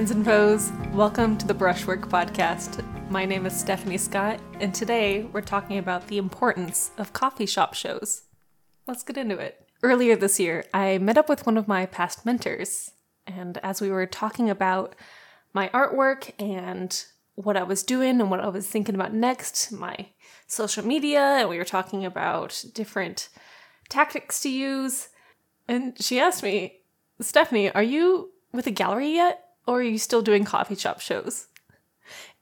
friends and foes. Welcome to the Brushwork Podcast. My name is Stephanie Scott, and today we're talking about the importance of coffee shop shows. Let's get into it. Earlier this year, I met up with one of my past mentors, and as we were talking about my artwork and what I was doing and what I was thinking about next, my social media, and we were talking about different tactics to use. And she asked me, Stephanie, are you with a gallery yet? Or are you still doing coffee shop shows?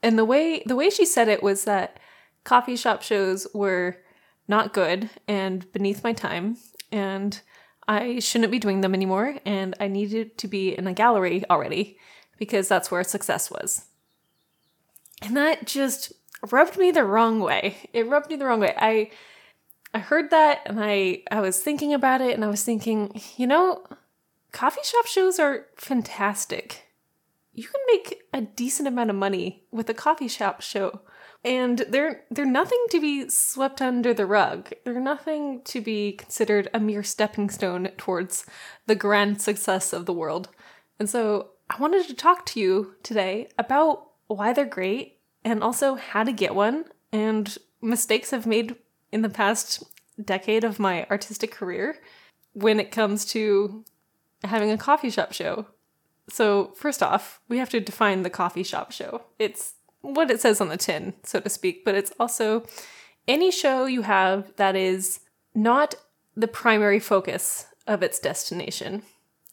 And the way the way she said it was that coffee shop shows were not good and beneath my time and I shouldn't be doing them anymore and I needed to be in a gallery already because that's where success was. And that just rubbed me the wrong way. It rubbed me the wrong way. I I heard that and I I was thinking about it and I was thinking, you know, coffee shop shows are fantastic. You can make a decent amount of money with a coffee shop show. And they're they're nothing to be swept under the rug. They're nothing to be considered a mere stepping stone towards the grand success of the world. And so I wanted to talk to you today about why they're great and also how to get one and mistakes I've made in the past decade of my artistic career when it comes to having a coffee shop show. So, first off, we have to define the coffee shop show. It's what it says on the tin, so to speak, but it's also any show you have that is not the primary focus of its destination,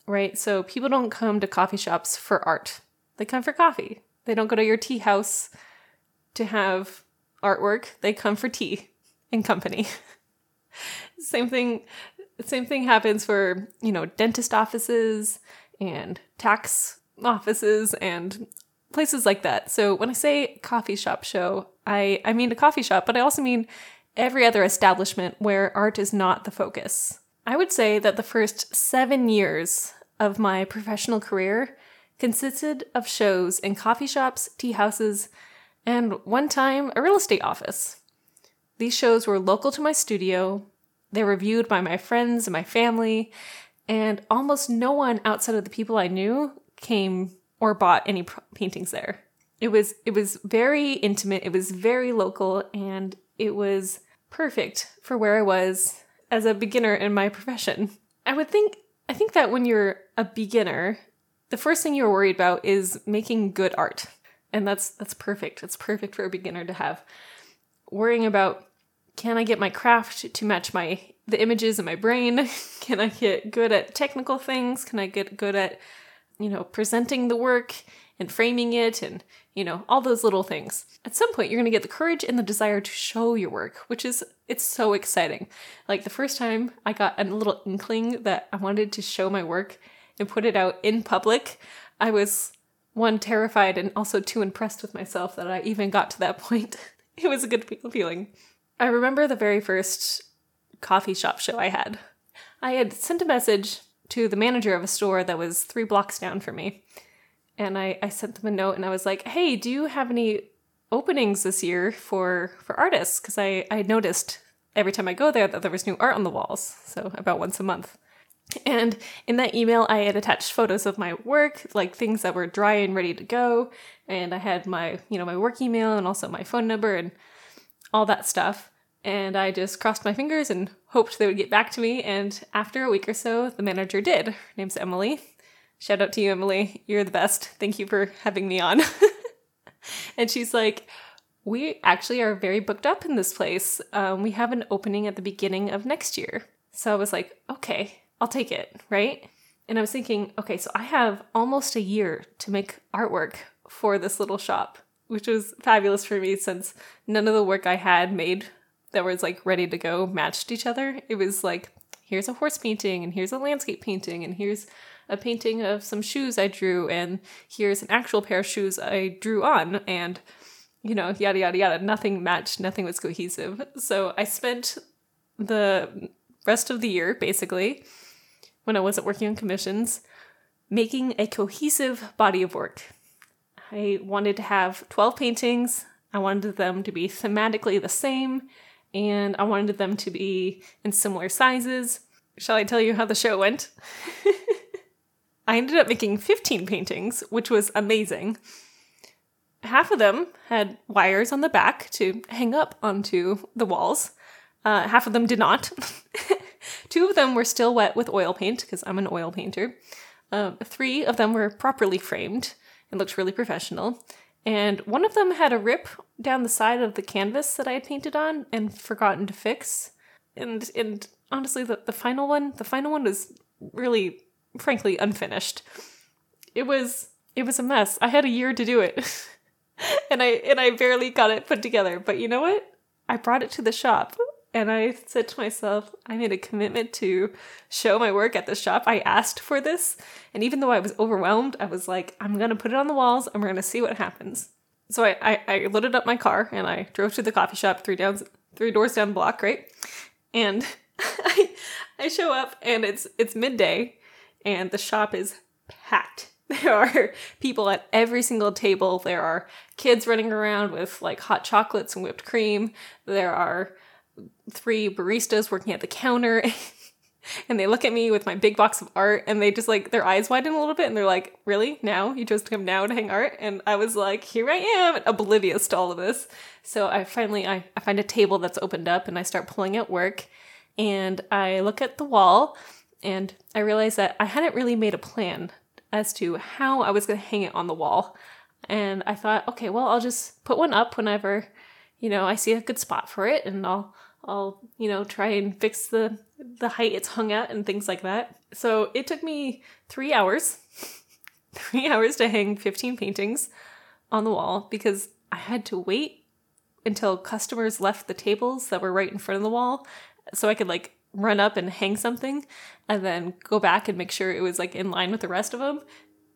right? So, people don't come to coffee shops for art, they come for coffee. They don't go to your tea house to have artwork, they come for tea and company. same thing same thing happens for, you know, dentist offices and tax offices and places like that. So when I say coffee shop show, I I mean a coffee shop, but I also mean every other establishment where art is not the focus. I would say that the first 7 years of my professional career consisted of shows in coffee shops, tea houses, and one time a real estate office. These shows were local to my studio, they were viewed by my friends and my family, and almost no one outside of the people I knew came or bought any paintings there. It was it was very intimate, it was very local, and it was perfect for where I was as a beginner in my profession. I would think I think that when you're a beginner, the first thing you're worried about is making good art. And that's that's perfect. It's perfect for a beginner to have. Worrying about can I get my craft to match my the images in my brain? Can I get good at technical things? Can I get good at you know presenting the work and framing it and you know all those little things. At some point you're going to get the courage and the desire to show your work, which is it's so exciting. Like the first time I got a little inkling that I wanted to show my work and put it out in public, I was one terrified and also too impressed with myself that I even got to that point. It was a good feeling. I remember the very first coffee shop show I had. I had sent a message to the manager of a store that was three blocks down from me. And I, I sent them a note and I was like, hey, do you have any openings this year for, for artists? Because I, I noticed every time I go there that there was new art on the walls. So about once a month. And in that email, I had attached photos of my work, like things that were dry and ready to go. And I had my, you know, my work email and also my phone number and all that stuff. And I just crossed my fingers and hoped they would get back to me. And after a week or so, the manager did. Her name's Emily. Shout out to you, Emily. You're the best. Thank you for having me on. and she's like, We actually are very booked up in this place. Um, we have an opening at the beginning of next year. So I was like, Okay, I'll take it, right? And I was thinking, okay, so I have almost a year to make artwork for this little shop which was fabulous for me since none of the work I had made that was like ready to go matched each other. It was like, here's a horse painting, and here's a landscape painting, and here's a painting of some shoes I drew, and here's an actual pair of shoes I drew on, and you know, yada yada yada. Nothing matched, nothing was cohesive. So I spent the rest of the year basically, when I wasn't working on commissions, making a cohesive body of work I wanted to have 12 paintings. I wanted them to be thematically the same, and I wanted them to be in similar sizes. Shall I tell you how the show went? I ended up making 15 paintings, which was amazing. Half of them had wires on the back to hang up onto the walls. Uh, half of them did not. Two of them were still wet with oil paint because I'm an oil painter. Um, three of them were properly framed and looked really professional. And one of them had a rip down the side of the canvas that I had painted on and forgotten to fix. And and honestly, the, the final one, the final one was really, frankly, unfinished. It was it was a mess. I had a year to do it. and I and I barely got it put together. But you know what? I brought it to the shop and I said to myself, I made a commitment to show my work at the shop. I asked for this. And even though I was overwhelmed, I was like, I'm going to put it on the walls and we're going to see what happens. So I, I, I, loaded up my car and I drove to the coffee shop three down, three doors down the block, right? And I, I show up and it's, it's midday and the shop is packed. There are people at every single table. There are kids running around with like hot chocolates and whipped cream. There are three baristas working at the counter and they look at me with my big box of art and they just like their eyes widen a little bit and they're like really? Now? You chose to come now to hang art? And i was like here i am oblivious to all of this. So i finally I, I find a table that's opened up and i start pulling out work and i look at the wall and i realize that i hadn't really made a plan as to how i was going to hang it on the wall. And i thought okay well i'll just put one up whenever you know i see a good spot for it and i'll I'll, you know, try and fix the the height it's hung at and things like that. So it took me three hours, three hours to hang 15 paintings on the wall because I had to wait until customers left the tables that were right in front of the wall so I could like run up and hang something and then go back and make sure it was like in line with the rest of them.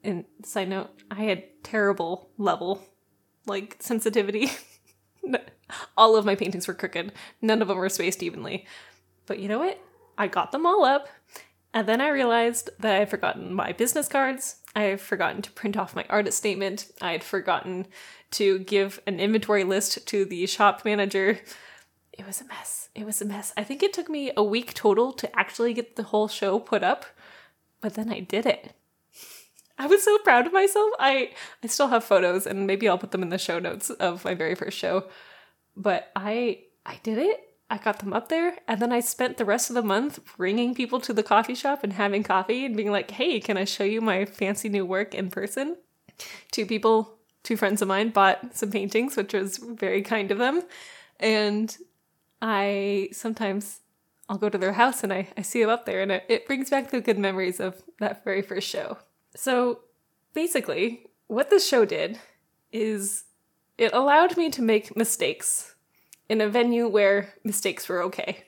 And side note, I had terrible level like sensitivity all of my paintings were crooked. None of them were spaced evenly. But you know what? I got them all up. And then I realized that I had forgotten my business cards. I had forgotten to print off my artist statement. I had forgotten to give an inventory list to the shop manager. It was a mess. It was a mess. I think it took me a week total to actually get the whole show put up, but then I did it. I was so proud of myself. I I still have photos and maybe I'll put them in the show notes of my very first show. But I I did it. I got them up there and then I spent the rest of the month bringing people to the coffee shop and having coffee and being like, "Hey, can I show you my fancy new work in person?" Two people, two friends of mine bought some paintings, which was very kind of them. And I sometimes I'll go to their house and I, I see them up there and it, it brings back the good memories of that very first show. So basically, what this show did is it allowed me to make mistakes in a venue where mistakes were okay.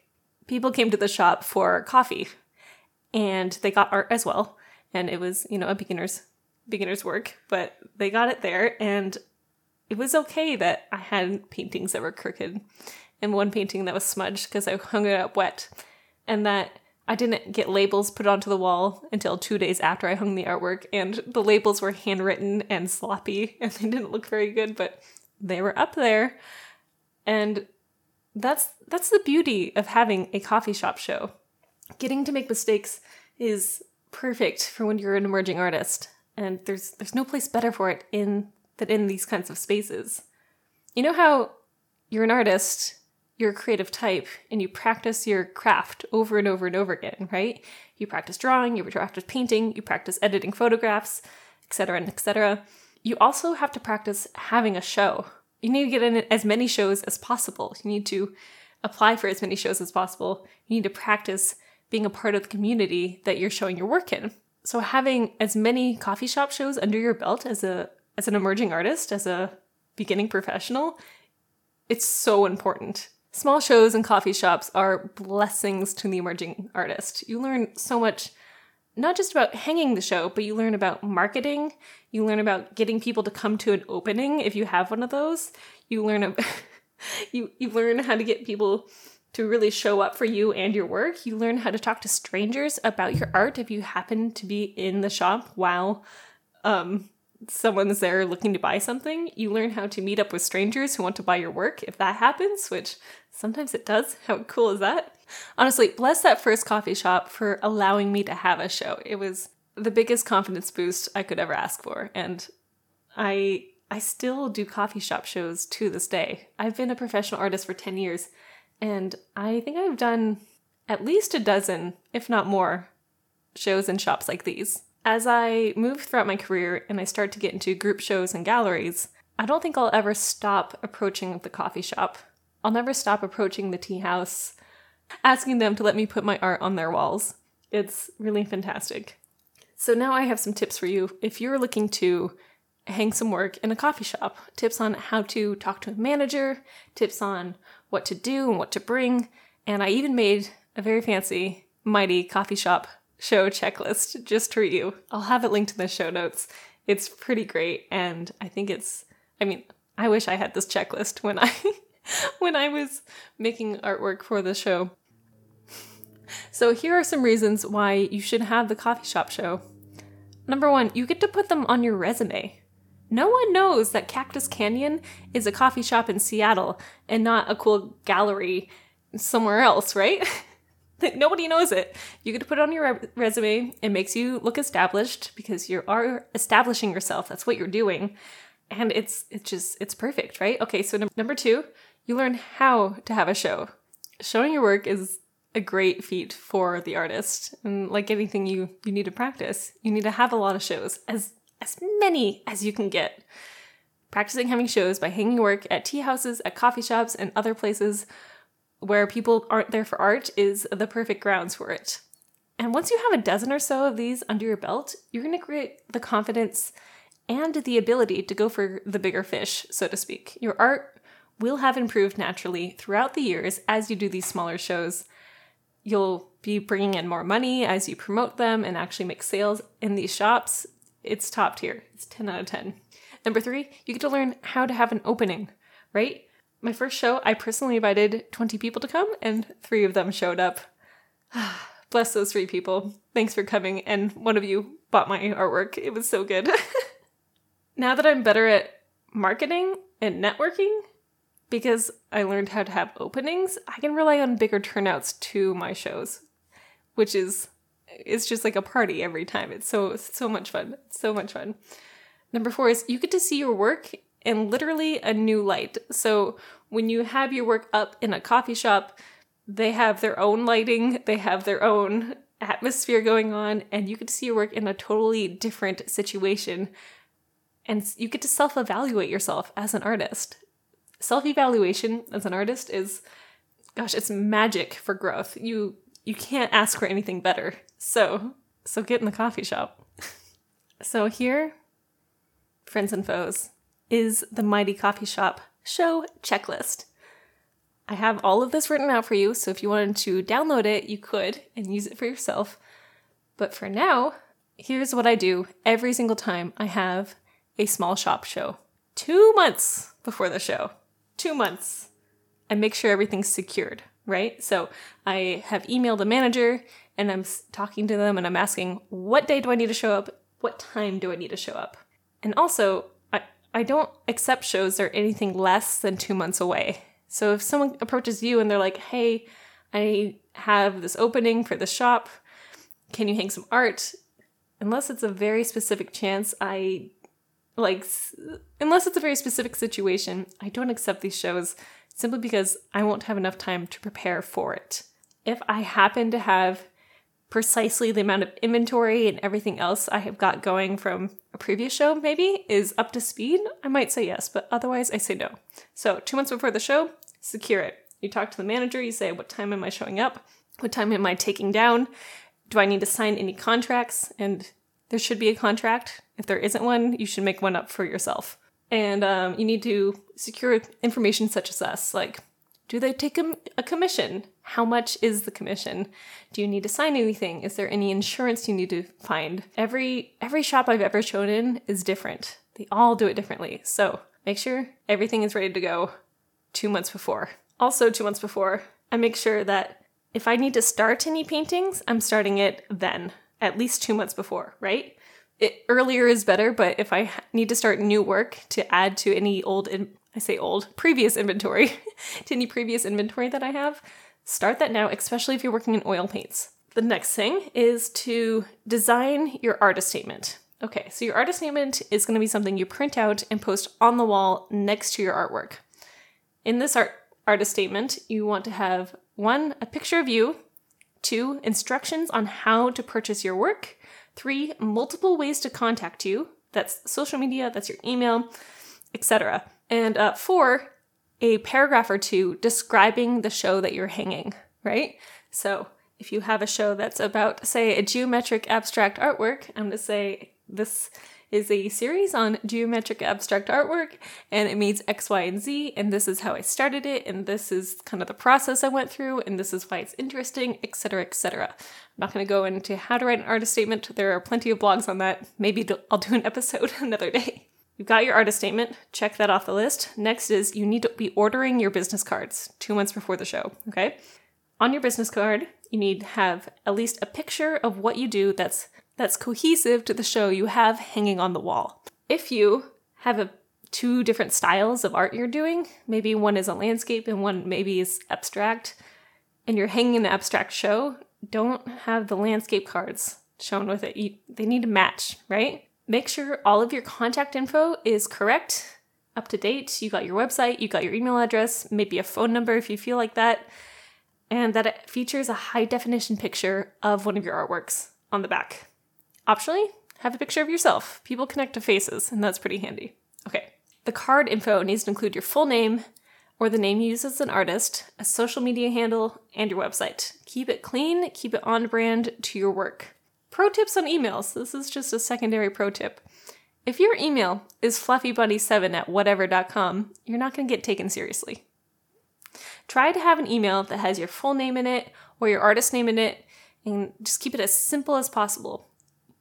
People came to the shop for coffee and they got art as well. And it was, you know, a beginner's beginner's work, but they got it there and it was okay that I had paintings that were crooked and one painting that was smudged because I hung it up wet and that I didn't get labels put onto the wall until two days after I hung the artwork, and the labels were handwritten and sloppy, and they didn't look very good, but they were up there. And that's that's the beauty of having a coffee shop show. Getting to make mistakes is perfect for when you're an emerging artist, and there's there's no place better for it in than in these kinds of spaces. You know how you're an artist you're a creative type and you practice your craft over and over and over again, right? You practice drawing, you practice painting, you practice editing photographs, etc., and etc. You also have to practice having a show. You need to get in as many shows as possible. You need to apply for as many shows as possible. You need to practice being a part of the community that you're showing your work in. So having as many coffee shop shows under your belt as a as an emerging artist, as a beginning professional, it's so important. Small shows and coffee shops are blessings to the emerging artist. You learn so much, not just about hanging the show, but you learn about marketing. You learn about getting people to come to an opening if you have one of those. You learn about, you you learn how to get people to really show up for you and your work. You learn how to talk to strangers about your art if you happen to be in the shop while um, someone's there looking to buy something, you learn how to meet up with strangers who want to buy your work if that happens, which sometimes it does. How cool is that? Honestly, bless that first coffee shop for allowing me to have a show. It was the biggest confidence boost I could ever ask for. And I I still do coffee shop shows to this day. I've been a professional artist for 10 years, and I think I've done at least a dozen, if not more, shows in shops like these. As I move throughout my career and I start to get into group shows and galleries, I don't think I'll ever stop approaching the coffee shop. I'll never stop approaching the tea house, asking them to let me put my art on their walls. It's really fantastic. So now I have some tips for you if you're looking to hang some work in a coffee shop. Tips on how to talk to a manager, tips on what to do and what to bring, and I even made a very fancy, mighty coffee shop show checklist just for you. I'll have it linked in the show notes. It's pretty great and I think it's I mean, I wish I had this checklist when I when I was making artwork for the show. So here are some reasons why you should have the coffee shop show. Number 1, you get to put them on your resume. No one knows that Cactus Canyon is a coffee shop in Seattle and not a cool gallery somewhere else, right? Nobody knows it. You get to put it on your re- resume. It makes you look established because you are establishing yourself. That's what you're doing. And it's it's just it's perfect, right? Okay, so number 2, you learn how to have a show. Showing your work is a great feat for the artist. And like anything you you need to practice, you need to have a lot of shows as as many as you can get. Practicing having shows by hanging work at tea houses, at coffee shops, and other places where people aren't there for art is the perfect grounds for it. And once you have a dozen or so of these under your belt, you're going to create the confidence and the ability to go for the bigger fish, so to speak. Your art will have improved naturally throughout the years as you do these smaller shows. You'll be bringing in more money as you promote them and actually make sales in these shops. It's top tier. It's 10 out of 10. Number three, you get to learn how to have an opening, right? My first show, I personally invited 20 people to come, and three of them showed up. Bless those three people. Thanks for coming, and one of you bought my artwork. It was so good. now that I'm better at marketing and networking, because I learned how to have openings, I can rely on bigger turnouts to my shows, which is it's just like a party every time. It's so so much fun. so much fun. Number 4 is you get to see your work in literally a new light. So when you have your work up in a coffee shop, they have their own lighting, they have their own atmosphere going on, and you get to see your work in a totally different situation. And you get to self evaluate yourself as an artist. Self evaluation as an artist is, gosh, it's magic for growth. You you can't ask for anything better. So, so get in the coffee shop. so here, friends and foes, is the Mighty Coffee Shop show checklist. I have all of this written out for you, so if you wanted to download it, you could and use it for yourself. But for now, here's what I do every single time I have a small shop show. Two months before the show. Two months. I make sure everything's secured right? So I have emailed the manager and I'm talking to them and I'm asking, what day do I need to show up? What time do I need to show up? And also, I, I don't accept shows that are anything less than two months away. So if someone approaches you and they're like, hey, I have this opening for the shop, can you hang some art? Unless it's a very specific chance, I like, unless it's a very specific situation, I don't accept these shows simply because I won't have enough time to prepare for it. If I happen to have precisely the amount of inventory and everything else I have got going from a previous show, maybe, is up to speed, I might say yes, but otherwise I say no. So, two months before the show, secure it. You talk to the manager, you say, What time am I showing up? What time am I taking down? Do I need to sign any contracts? And there should be a contract. If there isn't one, you should make one up for yourself. And um, you need to secure information such as us like do they take a, a, commission? How much is the commission? Do you need to sign anything? Is there any insurance you need to find? Every every shop i've ever shown in is different. They all do it differently. So make sure everything is ready to go two months before. Also two months before i make sure that if i need to start any paintings i'm starting it then at least two months before right it, earlier is better, but if I need to start new work to add to any old, in, I say old, previous inventory, to any previous inventory that I have, start that now, especially if you're working in oil paints. The next thing is to design your artist statement. Okay, so your artist statement is going to be something you print out and post on the wall next to your artwork. In this art artist statement, you want to have one, a picture of you, two, instructions on how to purchase your work, three, multiple ways to contact you. That's social media, that's your email, etc. And uh, four, a paragraph or two describing the show that you're hanging, right? So if you have a show that's about, say, a geometric abstract artwork, I'm to say this is a series on geometric abstract artwork and it means X, Y, and Z, and this is how I started it, and this is kind of the process I went through, and this is why it's interesting, etc., etc. I'm not going to go into how to write an artist statement. There are plenty of blogs on that. Maybe I'll do an episode another day. You've got your artist statement, check that off the list. Next is you need to be ordering your business cards two months before the show, okay? On your business card, you need to have at least a picture of what you do that's that's cohesive to the show you have hanging on the wall. If you have a two different styles of art you're doing, maybe one is a landscape and one maybe is abstract, and you're hanging an abstract show, don't have the landscape cards shown with it. You, they need to match, right? Make sure all of your contact info is correct, up to date. You got your website, you got your email address, maybe a phone number if you feel like that, and that it features a high definition picture of one of your artworks on the back. Optionally, have a picture of yourself. People connect to faces, and that's pretty handy. Okay. The card info needs to include your full name or the name you use as an artist, a social media handle, and your website. Keep it clean, keep it on brand to your work. Pro tips on emails. This is just a secondary pro tip. If your email is fluffybunny7 at whatever.com, you're not going to get taken seriously. Try to have an email that has your full name in it or your artist name in it, and just keep it as simple as possible.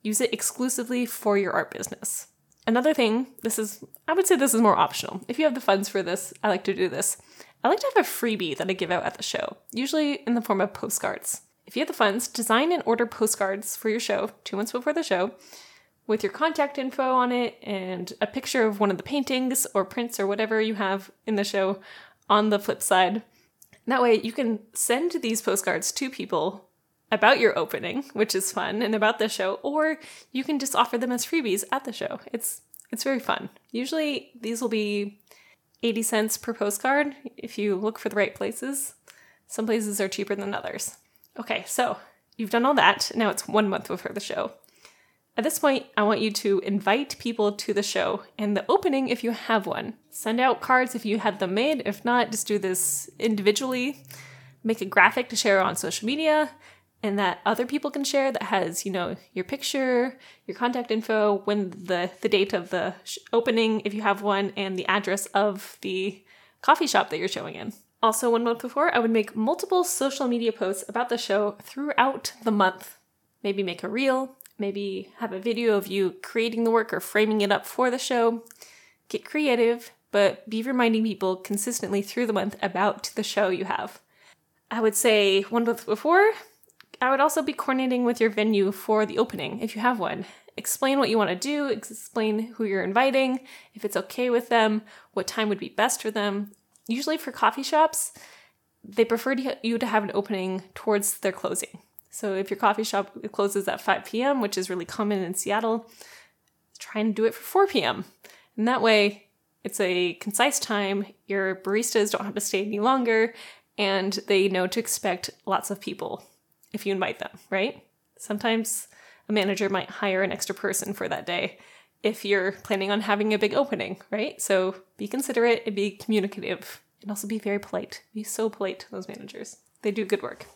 Use it exclusively for your art business. Another thing, this is, I would say this is more optional. If you have the funds for this, I like to do this. I like to have a freebie that I give out at the show, usually in the form of postcards. If you have the funds, design and order postcards for your show two months before the show with your contact info on it and a picture of one of the paintings or prints or whatever you have in the show on the flip side. That way, you can send these postcards to people about your opening, which is fun, and about the show, or you can just offer them as freebies at the show. It's it's very fun. Usually these will be 80 cents per postcard if you look for the right places. Some places are cheaper than others. Okay, so you've done all that. Now it's one month before the show. At this point, I want you to invite people to the show and the opening if you have one. Send out cards if you had them made. If not, just do this individually. Make a graphic to share on social media and that other people can share that has, you know, your picture, your contact info, when the the date of the sh- opening if you have one and the address of the coffee shop that you're showing in. Also, one month before, I would make multiple social media posts about the show throughout the month. Maybe make a reel, maybe have a video of you creating the work or framing it up for the show. Get creative, but be reminding people consistently through the month about the show you have. I would say one month before, I would also be coordinating with your venue for the opening if you have one. Explain what you want to do, explain who you're inviting, if it's okay with them, what time would be best for them. Usually for coffee shops, they prefer to, you to have an opening towards their closing. So if your coffee shop closes at 5 p.m., which is really common in Seattle, try and do it for 4 p.m. And that way, it's a concise time. Your baristas don't have to stay any longer, and they know to expect lots of people if you invite them, right? Sometimes a manager might hire an extra person for that day if you're planning on having a big opening, right? So be considerate and be communicative and also be very polite. Be so polite to those managers. They do good work.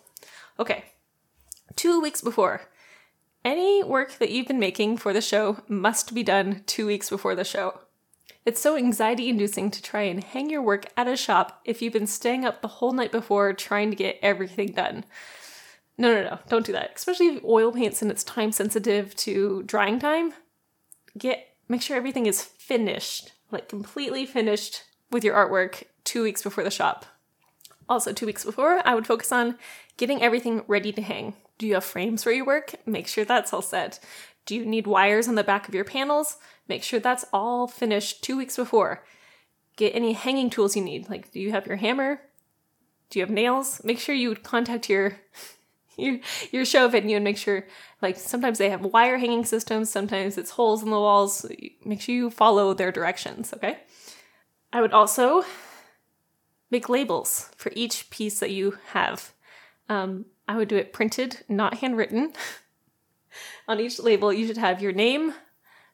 Okay, two weeks before. Any work that you've been making for the show must be done two weeks before the show. It's so anxiety inducing to try and hang your work at a shop if you've been staying up the whole night before trying to get everything done. No, no, no, don't do that. Especially if oil paints and it's time sensitive to drying time. Get make sure everything is finished, like completely finished with your artwork 2 weeks before the shop. Also, 2 weeks before, I would focus on getting everything ready to hang. Do you have frames for your work? Make sure that's all set. Do you need wires on the back of your panels? Make sure that's all finished 2 weeks before. Get any hanging tools you need. Like do you have your hammer? Do you have nails? Make sure you contact your your your show venue and make sure like sometimes they have wire hanging systems, sometimes it's holes in the walls. so Make sure you follow their directions, okay? I would also make labels for each piece that you have. Um, I would do it printed, not handwritten. On each label, you should have your name,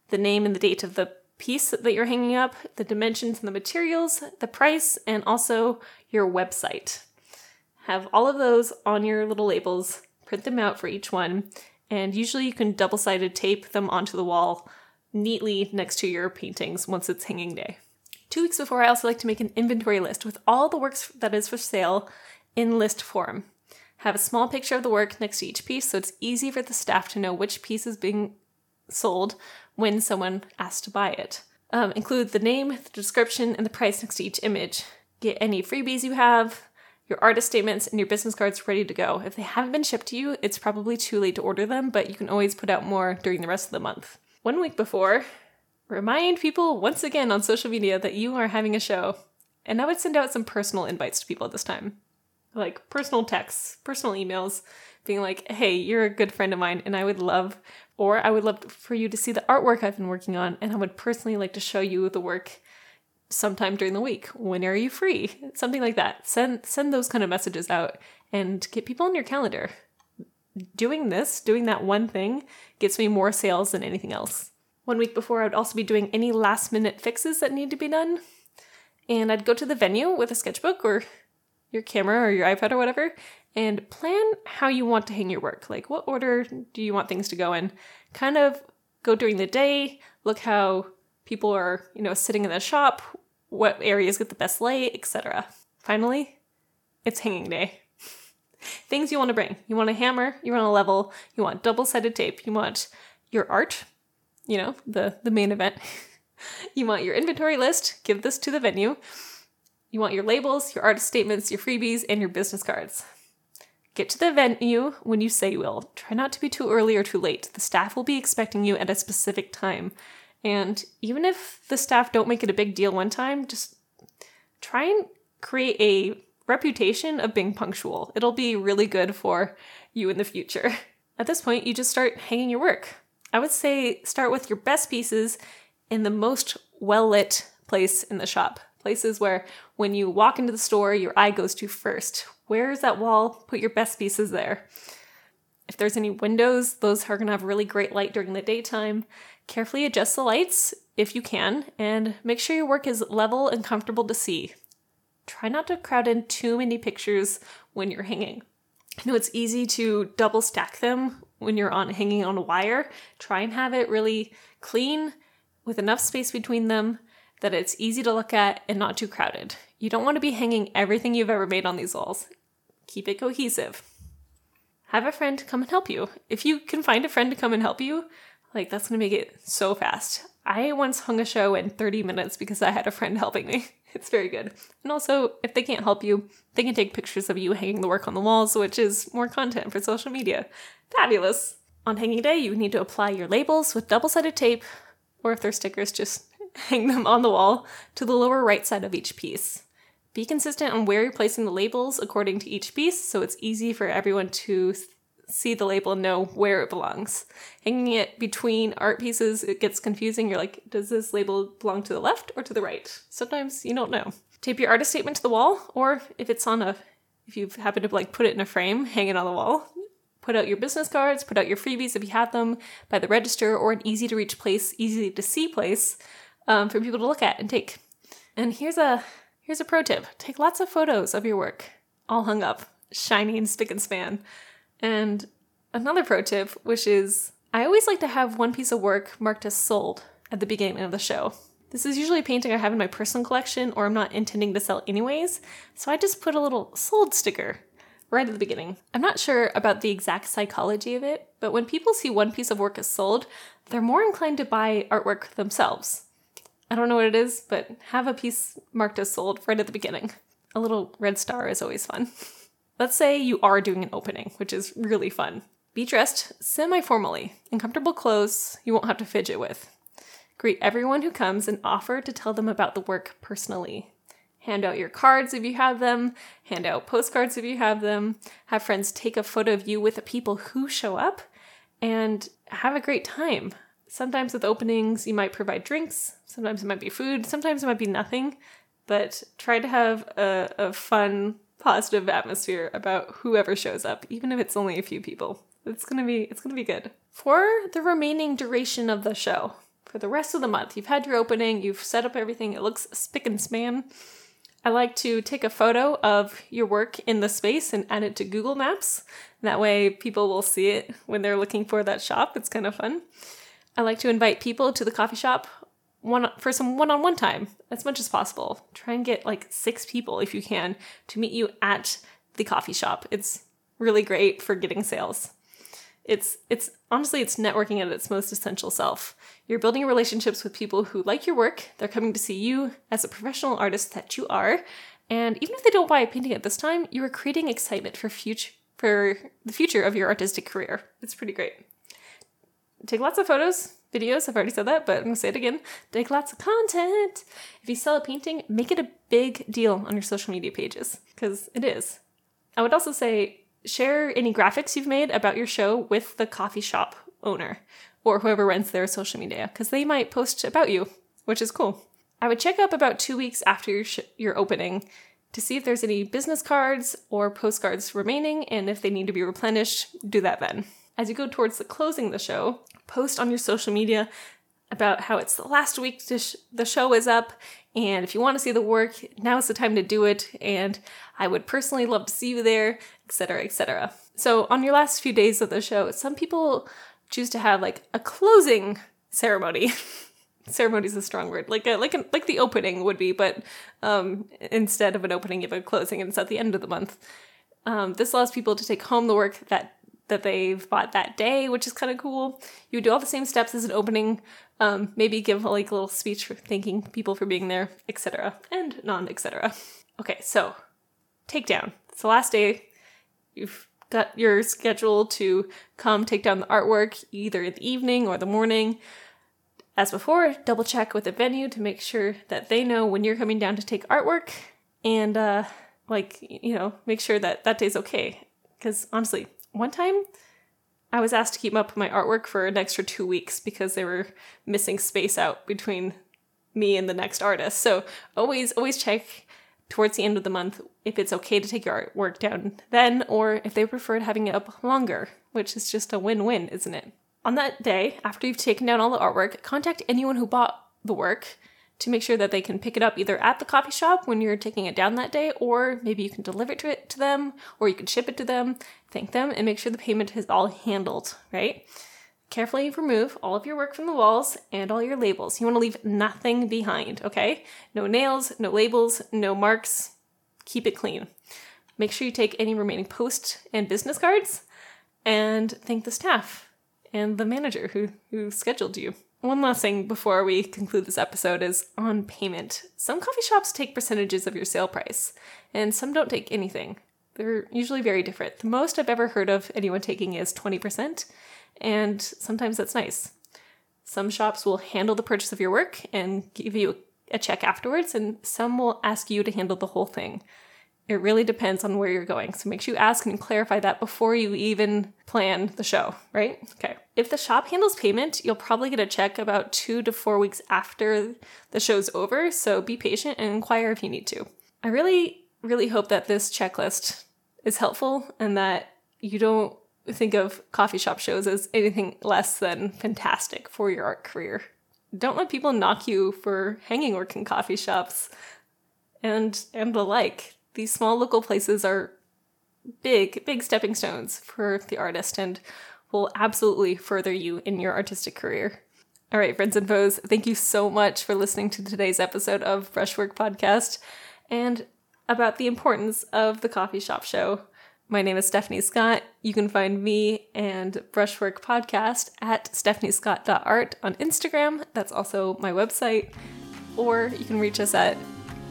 the name and the date of the piece that you're hanging up, the dimensions and the materials, the price, and also your website. Have all of those on your little labels, print them out for each one, and usually you can double sided tape them onto the wall neatly next to your paintings once it's hanging day. Two weeks before, I also like to make an inventory list with all the works that is for sale in list form. Have a small picture of the work next to each piece so it's easy for the staff to know which piece is being sold when someone asks to buy it. Um, include the name, the description, and the price next to each image. Get any freebies you have, your artist statements, and your business cards ready to go. If they haven't been shipped to you, it's probably too late to order them, but you can always put out more during the rest of the month. One week before, remind people once again on social media that you are having a show. And I would send out some personal invites to people at this time. Like personal texts, personal emails, being like, hey, you're a good friend of mine, and I would love, or I would love for you to see the artwork I've been working on, and I would personally like to show you the work sometime during the week. When are you free? Something like that. Send send those kind of messages out and get people on your calendar. Doing this, doing that one thing, gets me more sales than anything else. One week before, I would also be doing any last minute fixes that need to be done. And I'd go to the venue with a sketchbook or your camera or your iPad or whatever and plan how you want to hang your work. Like, what order do you want things to go in? Kind of go during the day, look how people are, you know, sitting in the shop, what areas get the best light, etc. Finally, it's hanging day. Things you want to bring. You want a hammer, you want a level, you want double-sided tape, you want your art, you know, the the main event. you want your inventory list, give this to the venue. You want your labels, your artist statements, your freebies, and your business cards. Get to the venue when you say you will. Try not to be too early or too late. The staff will be expecting you at a specific time. And even if the staff don't make it a big deal one time, just try and create a reputation of being punctual. It'll be really good for you in the future. At this point, you just start hanging your work. I would say start with your best pieces in the most well lit place in the shop. Places where when you walk into the store, your eye goes to first. Where is that wall? Put your best pieces there. If there's any windows, those are to have really great light during the daytime. Carefully adjust the lights if you can, and make sure your work is level and comfortable to see. Try not to crowd in too many pictures when you're hanging. I know it's easy to double stack them when you're on hanging on a wire. Try and have it really clean with enough space between them that it's easy to look at and not too crowded. You don't want to be hanging everything you've ever made on these walls. Keep it cohesive. Have a friend come and help you. If you can find a friend to come and help you, like that's gonna make it so fast. I once hung a show in 30 minutes because I had a friend helping me. It's very good. And also, if they can't help you, they can take pictures of you hanging the work on the walls, which is more content for social media. Fabulous! On hanging day, you need to apply your labels with double sided tape, or if they're stickers, just hang them on the wall to the lower right side of each piece. Be consistent on where you're placing the labels according to each piece so it's easy for everyone to see the label and know where it belongs. Hanging it between art pieces, it gets confusing. You're like, does this label belong to the left or to the right? Sometimes you don't know. Tape your artist statement to the wall, or if it's on a, if you happen to like put it in a frame, hang it on the wall. Put out your business cards, put out your freebies if you have them by the register or an easy to reach place, easy to see place um, for people to look at and take. And here's a Here's a pro tip take lots of photos of your work, all hung up, shiny and spick and span. And another pro tip, which is I always like to have one piece of work marked as sold at the beginning of the show. This is usually a painting I have in my personal collection or I'm not intending to sell anyways, so I just put a little sold sticker right at the beginning. I'm not sure about the exact psychology of it, but when people see one piece of work as sold, they're more inclined to buy artwork themselves. I don't know what it is, but have a piece marked as sold right at the beginning. A little red star is always fun. Let's say you are doing an opening, which is really fun. Be dressed semi formally in comfortable clothes you won't have to fidget with. Greet everyone who comes and offer to tell them about the work personally. Hand out your cards if you have them, hand out postcards if you have them, have friends take a photo of you with the people who show up, and have a great time. Sometimes with openings, you might provide drinks, sometimes it might be food, sometimes it might be nothing, but try to have a, a fun, positive atmosphere about whoever shows up, even if it's only a few people. It's gonna be it's gonna be good. For the remaining duration of the show, for the rest of the month, you've had your opening, you've set up everything, it looks spick and span. I like to take a photo of your work in the space and add it to Google Maps. That way, people will see it when they're looking for that shop. It's kind of fun. I like to invite people to the coffee shop one for some one-on-one time as much as possible. Try and get like six people if you can to meet you at the coffee shop. It's really great for getting sales. It's it's honestly it's networking at its most essential self. You're building relationships with people who like your work. They're coming to see you as a professional artist that you are, and even if they don't buy a painting at this time, you are creating excitement for future for the future of your artistic career. It's pretty great. Take lots of photos, videos. I've already said that, but I'm gonna say it again. Take lots of content. If you sell a painting, make it a big deal on your social media pages because it is. I would also say share any graphics you've made about your show with the coffee shop owner or whoever runs their social media because they might post about you, which is cool. I would check up about two weeks after your, sh- your opening to see if there's any business cards or postcards remaining, and if they need to be replenished, do that then. As you go towards the closing the show, post on your social media about how it's the last week sh- the show is up and if you want to see the work now is the time to do it and i would personally love to see you there etc etc so on your last few days of the show some people choose to have like a closing ceremony. Ceremony is a strong word like a, like a, like the opening would be but um, instead of an opening you have a closing and it's at the end of the month. Um, this allows people to take home the work that that they've bought that day, which is kind of cool. You do all the same steps as an opening, um, maybe give like a little speech for thanking people for being there, etc., and non etc. Okay, so takedown. It's the last day. You've got your schedule to come take down the artwork either in the evening or the morning. As before, double check with the venue to make sure that they know when you're coming down to take artwork and uh like you know, make sure that that day's okay because honestly, one time I was asked to keep up my artwork for an extra two weeks because they were missing space out between me and the next artist. So always, always check towards the end of the month if it's okay to take your artwork down then, or if they preferred having it up longer, which is just a win win, isn't it? On that day, after you've taken down all the artwork, contact anyone who bought the work to make sure that they can pick it up either at the coffee shop when you're taking it down that day, or maybe you can deliver it to, them, or you can ship it to them, thank them, and make sure the payment is all handled, right? Carefully remove all of your work from the walls and all your labels. You want to leave nothing behind, okay? No nails, no labels, no marks. Keep it clean. Make sure you take any remaining post and business cards and thank the staff and the manager who, who scheduled you. One last thing before we conclude this episode is on payment. Some coffee shops take percentages of your sale price, and some don't take anything. They're usually very different. The most I've ever heard of anyone taking is 20%, and sometimes that's nice. Some shops will handle the purchase of your work and give you a check afterwards, and some will ask you to handle the whole thing. It really depends on where you're going. So make sure you ask and clarify that before you even plan the show, right? Okay. If the shop handles payment, you'll probably get a check about two to four weeks after the show's over. So be patient and inquire if you need to. I really, really hope that this checklist is helpful and that you don't think of coffee shop shows as anything less than fantastic for your art career. Don't let people knock you for hanging work in coffee shops and and the like these small local places are big, big stepping stones for the artist and will absolutely further you in your artistic career. All right, friends and foes, thank you so much for listening to today's episode of Brushwork Podcast and about the importance of the coffee shop show. My name is Stephanie Scott. You can find me and Brushwork Podcast at stephaniescott.art on Instagram. That's also my website. Or you can reach us at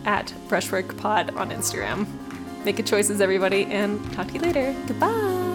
at Brushwork Pod on Instagram. Make good choices, everybody, and talk to you later. Goodbye.